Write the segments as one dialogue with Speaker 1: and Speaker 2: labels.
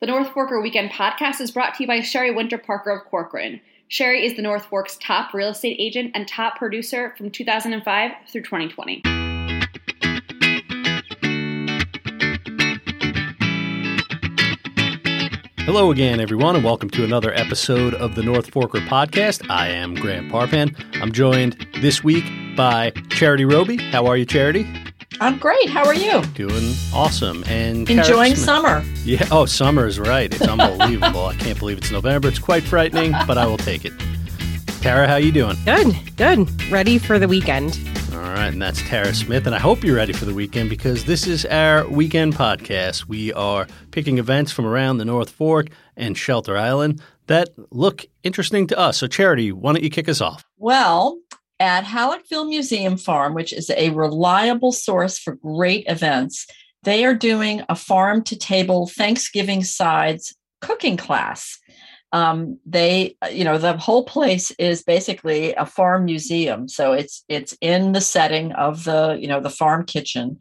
Speaker 1: The North Forker Weekend podcast is brought to you by Sheri Winter Parker of Corcoran. Sheri is the North Fork's top real estate agent and top producer from 2005 through 2020.
Speaker 2: Hello again, everyone, and welcome to another episode of the North Forker podcast. I am Grant Parpan. I'm joined this week by Charity Robey. How are you, Charity?
Speaker 3: I'm great. How are you?
Speaker 2: Doing awesome and
Speaker 3: enjoying summer.
Speaker 2: Yeah. Oh, summer is right. It's unbelievable. I can't believe it's November. It's quite frightening, but I will take it. Tara, how you doing?
Speaker 4: Good. Good. Ready for the weekend.
Speaker 2: All right, and that's Tara Smith, and I hope you're ready for the weekend because this is our weekend podcast. We are picking events from around the North Fork and Shelter Island that look interesting to us. So, Charity, why don't you kick us off?
Speaker 3: Well, at Hallockville Museum Farm, which is a reliable source for great events, they are doing a farm to table Thanksgiving sides cooking class. Um, they, you know, the whole place is basically a farm museum. So it's it's in the setting of the, you know, the farm kitchen.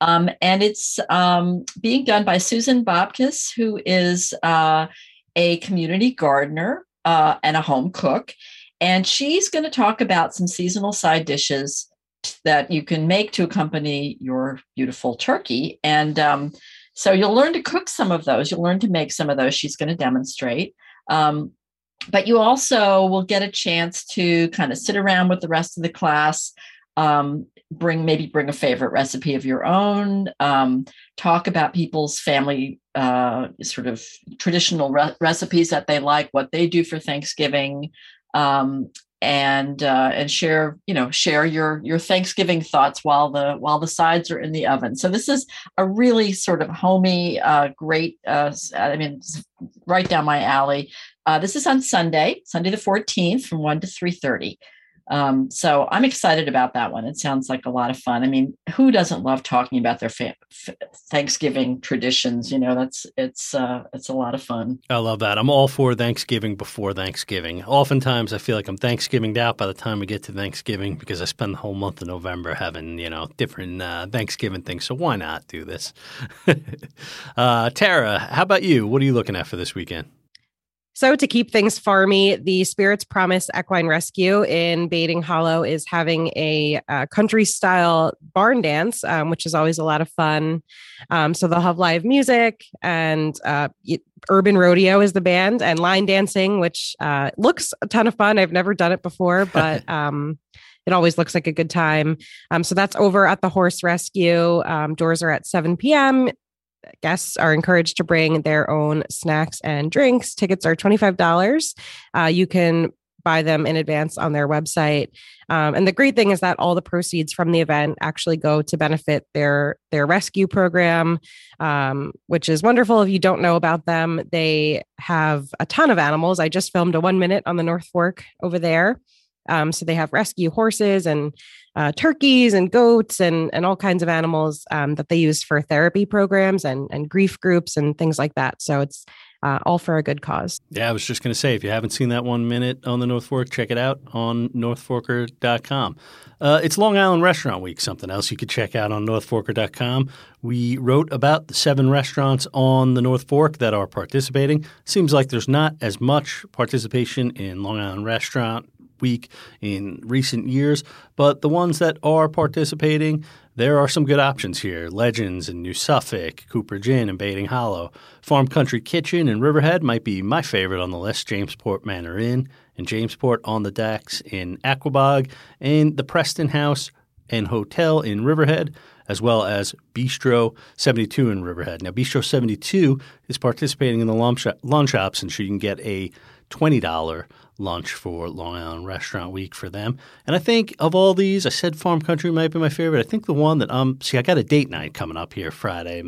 Speaker 3: Um, and it's um, being done by Susan Bobkis, who is uh, a community gardener uh, and a home cook. And she's going to talk about some seasonal side dishes that you can make to accompany your beautiful turkey. And um, so you'll learn to cook some of those. You'll learn to make some of those. She's going to demonstrate. Um, but you also will get a chance to kind of sit around with the rest of the class, um, bring maybe bring a favorite recipe of your own, um, talk about people's family uh, sort of traditional re- recipes that they like, what they do for Thanksgiving, um, and uh, and share you know share your your Thanksgiving thoughts while the while the sides are in the oven. So this is a really sort of homey, uh, great. Uh, I mean, right down my alley. Uh, this is on Sunday, Sunday the fourteenth, from one to three thirty. Um, so I'm excited about that one. It sounds like a lot of fun. I mean, who doesn't love talking about their fa- f- Thanksgiving traditions? You know, that's it's uh, it's a lot of fun.
Speaker 2: I love that. I'm all for Thanksgiving before Thanksgiving. Oftentimes, I feel like I'm Thanksgiving out by the time we get to Thanksgiving because I spend the whole month of November having you know different uh, Thanksgiving things. So why not do this? uh, Tara, how about you? What are you looking at for this weekend?
Speaker 4: So, to keep things farmy, the Spirits Promise Equine Rescue in Baiting Hollow is having a uh, country style barn dance, um, which is always a lot of fun. Um, so, they'll have live music and uh, Urban Rodeo is the band and line dancing, which uh, looks a ton of fun. I've never done it before, but um, it always looks like a good time. Um, so, that's over at the Horse Rescue. Um, doors are at 7 p.m guests are encouraged to bring their own snacks and drinks. Tickets are $25. Uh, you can buy them in advance on their website. Um, and the great thing is that all the proceeds from the event actually go to benefit their their rescue program, um, which is wonderful. If you don't know about them, they have a ton of animals. I just filmed a one minute on the North Fork over there. Um, so they have rescue horses and uh, turkeys and goats and, and all kinds of animals um, that they use for therapy programs and, and grief groups and things like that. So it's uh, all for a good cause.
Speaker 2: Yeah, I was just going to say, if you haven't seen that one minute on the North Fork, check it out on northforker.com. Uh, it's Long Island Restaurant Week, something else you could check out on northforker.com. We wrote about the seven restaurants on the North Fork that are participating. Seems like there's not as much participation in Long Island Restaurant week in recent years. But the ones that are participating, there are some good options here. Legends in New Suffolk, Cooper Gin in Baiting Hollow. Farm Country Kitchen in Riverhead might be my favorite on the list. Jamesport Manor Inn and Jamesport on the Decks in Aquebogue, And the Preston House and Hotel in Riverhead as well as Bistro 72 in Riverhead. Now, Bistro 72 is participating in the lunch, lunch options, so you can get a $20 lunch for Long Island Restaurant Week for them. And I think of all these, I said Farm Country might be my favorite. I think the one that um see, I got a date night coming up here Friday.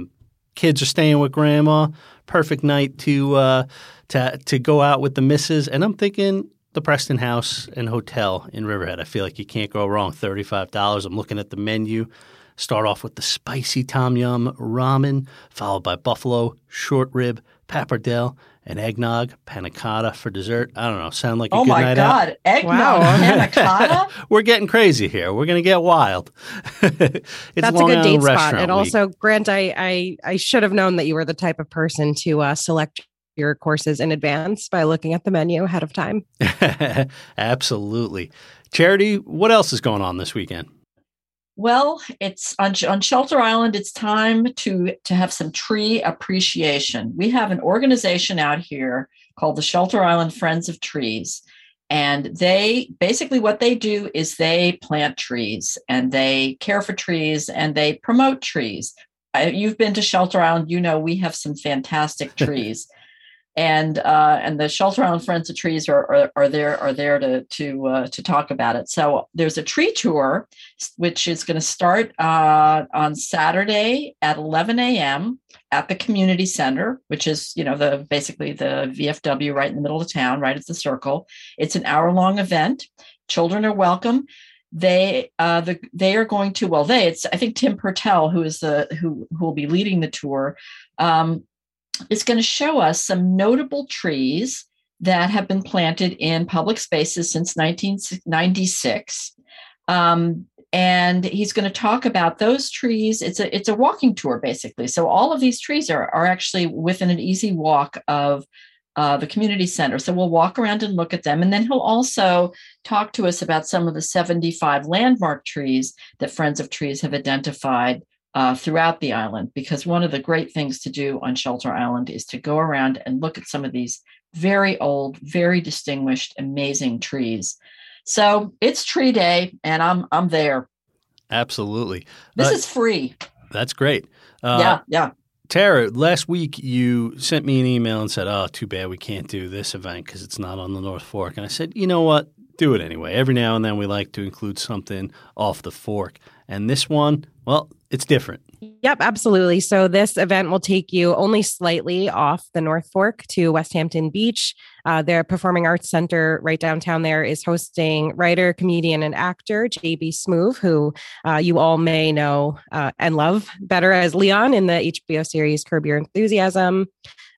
Speaker 2: Kids are staying with grandma. Perfect night to uh, to to go out with the missus. And I'm thinking the Preston House and Hotel in Riverhead. I feel like you can't go wrong. Thirty five dollars. I'm looking at the menu. Start off with the spicy tom yum ramen, followed by buffalo short rib pappardelle, and eggnog, panna cotta for dessert. I don't know. Sound like a
Speaker 3: oh
Speaker 2: good
Speaker 3: my
Speaker 2: night
Speaker 3: God,
Speaker 2: out?
Speaker 3: eggnog,
Speaker 4: Wow.
Speaker 3: panna cotta.
Speaker 2: We're getting crazy here. We're going to get wild. it's
Speaker 4: That's
Speaker 2: Long
Speaker 4: a good
Speaker 2: Island
Speaker 4: date spot. And
Speaker 2: Week.
Speaker 4: also, Grant, I, I I should have known that you were the type of person to uh, select your courses in advance by looking at the menu ahead of time.
Speaker 2: Absolutely. Charity, what else is going on this weekend?
Speaker 3: Well, it's on, on Shelter Island. It's time to to have some tree appreciation. We have an organization out here called the Shelter Island Friends of Trees, and they basically what they do is they plant trees and they care for trees and they promote trees. I, you've been to Shelter Island, you know we have some fantastic trees. And uh, and the Shelter Island Friends of Trees are, are, are there are there to to uh, to talk about it. So there's a tree tour, which is going to start uh, on Saturday at 11 a.m. at the community center, which is you know the basically the VFW right in the middle of town, right at the circle. It's an hour long event. Children are welcome. They uh, the they are going to well they it's I think Tim Pertel who is the who who will be leading the tour. Um, is going to show us some notable trees that have been planted in public spaces since 1996. Um, and he's going to talk about those trees. It's a it's a walking tour basically. So all of these trees are are actually within an easy walk of uh, the community center. So we'll walk around and look at them, and then he'll also talk to us about some of the 75 landmark trees that Friends of Trees have identified uh, throughout the island because one of the great things to do on Shelter Island is to go around and look at some of these very old, very distinguished, amazing trees. So it's tree day, and I'm I'm there.
Speaker 2: Absolutely.
Speaker 3: This
Speaker 2: Uh,
Speaker 3: is free.
Speaker 2: That's great. Uh,
Speaker 3: yeah, yeah.
Speaker 2: Tara, last week you sent me an email and said, "Oh, too bad we can't do this event because it's not on the North Fork." And I said, "You know what? Do it anyway. Every now and then we like to include something off the fork, and this one, well, it's different."
Speaker 4: Yep, absolutely. So this event will take you only slightly off the North Fork to Westhampton Beach. Uh, their Performing Arts Center right downtown there is hosting writer, comedian, and actor JB Smoove, who uh, you all may know uh, and love better as Leon in the HBO series Curb Your Enthusiasm.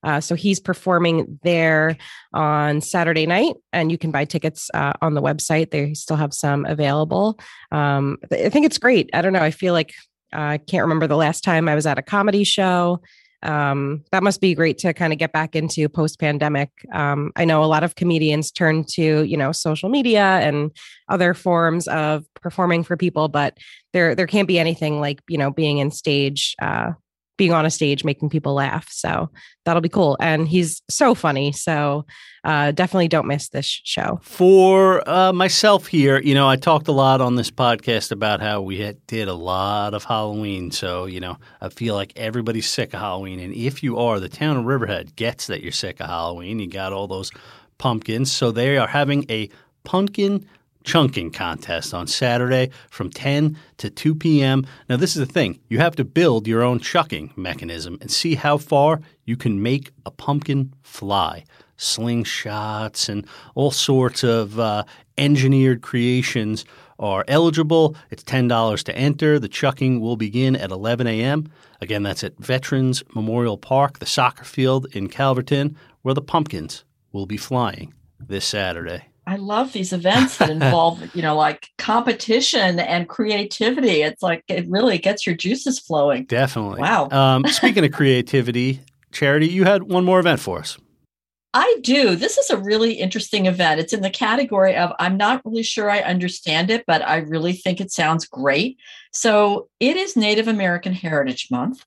Speaker 4: Uh, so he's performing there on Saturday night, and you can buy tickets uh, on the website. They still have some available. Um, I think it's great. I don't know. I feel like I can't remember the last time I was at a comedy show. Um, that must be great to kind of get back into post pandemic. Um, I know a lot of comedians turn to, you know, social media and other forms of performing for people, but there there can't be anything like, you know, being in stage, uh, being on a stage making people laugh. So that'll be cool. And he's so funny. So uh, definitely don't miss this show.
Speaker 2: For uh, myself here, you know, I talked a lot on this podcast about how we did a lot of Halloween. So, you know, I feel like everybody's sick of Halloween. And if you are, the town of Riverhead gets that you're sick of Halloween. You got all those pumpkins. So they are having a pumpkin chunking contest on Saturday from 10 to 2 p.m. Now, this is the thing you have to build your own chucking mechanism and see how far you can make a pumpkin fly. Slingshots and all sorts of uh, engineered creations are eligible. It's $10 to enter. The chucking will begin at 11 a.m. Again, that's at Veterans Memorial Park, the soccer field in Calverton, where the pumpkins will be flying this Saturday.
Speaker 3: I love these events that involve, you know, like competition and creativity. It's like it really gets your juices flowing.
Speaker 2: Definitely.
Speaker 3: Wow.
Speaker 2: Um, speaking of creativity, Charity, you had one more event for us.
Speaker 3: I do. This is a really interesting event. It's in the category of I'm not really sure I understand it, but I really think it sounds great. So it is Native American Heritage Month.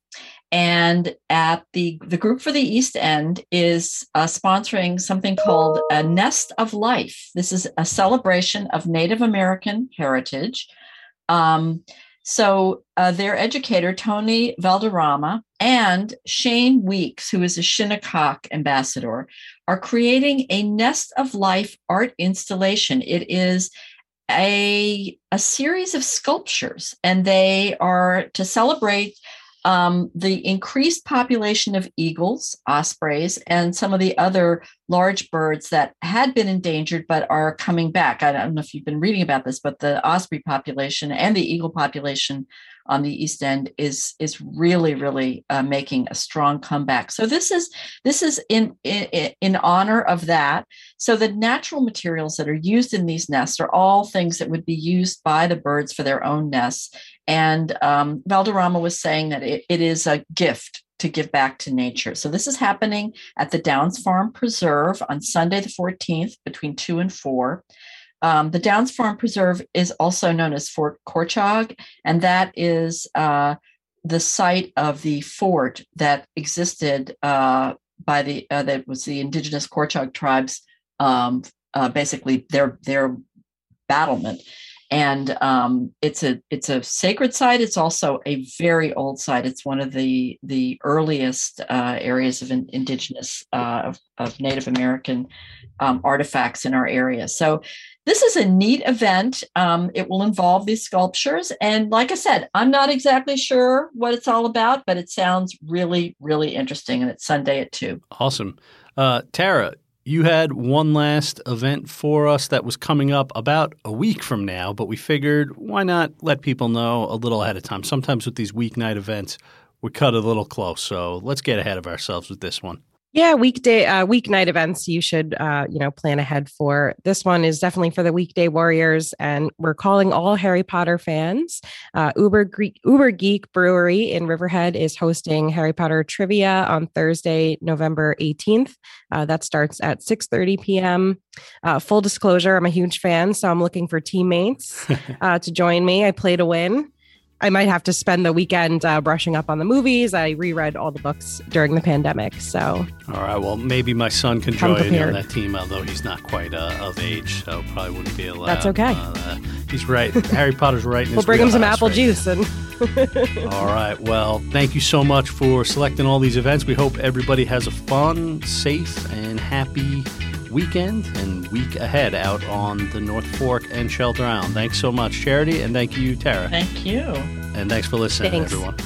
Speaker 3: And at the the group for the East End is uh, sponsoring something called a Nest of Life. This is a celebration of Native American heritage. Um, so uh, their educator Tony Valderrama and Shane Weeks, who is a Shinnecock ambassador, are creating a Nest of Life art installation. It is a, a series of sculptures, and they are to celebrate um, the increased population of eagles, ospreys, and some of the other large birds that had been endangered but are coming back. I don't know if you've been reading about this, but the osprey population and the eagle population on the East End is is really really uh, making a strong comeback. So this is this is in, in in honor of that. So the natural materials that are used in these nests are all things that would be used by the birds for their own nests. And um, Valderrama was saying that it, it is a gift to give back to nature. So this is happening at the Downs Farm Preserve on Sunday the 14th between 2 and 4. Um, the Downs Farm Preserve is also known as Fort Corchaug, and that is uh, the site of the fort that existed uh, by the uh, that was the indigenous Corchaug tribes, um, uh, basically their their battlement and um, it's a it's a sacred site. It's also a very old site. It's one of the the earliest uh, areas of in, indigenous uh, of, of, Native American um, artifacts in our area. So this is a neat event. Um, it will involve these sculptures, and like I said, I'm not exactly sure what it's all about, but it sounds really really interesting. And it's Sunday at two.
Speaker 2: Awesome, uh, Tara you had one last event for us that was coming up about a week from now, but we figured why not let people know a little ahead of time? Sometimes with these weeknight events, we cut a little close. So let's get ahead of ourselves with this one.
Speaker 4: Yeah, weekday uh, weeknight events you should uh, you know plan ahead for. This one is definitely for the weekday warriors, and we're calling all Harry Potter fans. Uh, Uber Greek Uber Geek Brewery in Riverhead is hosting Harry Potter trivia on Thursday, November eighteenth. Uh, that starts at six thirty p.m. Uh, full disclosure: I'm a huge fan, so I'm looking for teammates uh, to join me. I play to win. I might have to spend the weekend uh, brushing up on the movies. I reread all the books during the pandemic. So,
Speaker 2: all right. Well, maybe my son can join on that team, although he's not quite uh, of age, so probably wouldn't be allowed.
Speaker 4: That's okay.
Speaker 2: Uh, he's right. Harry Potter's right.
Speaker 4: we'll bring him some apple right juice and.
Speaker 2: all right. Well, thank you so much for selecting all these events. We hope everybody has a fun, safe, and happy weekend and week ahead out on the North Fork and Shelter Island. Thanks so much, Charity, and thank you, Tara.
Speaker 3: Thank you.
Speaker 2: And thanks for listening,
Speaker 4: thanks.
Speaker 2: everyone.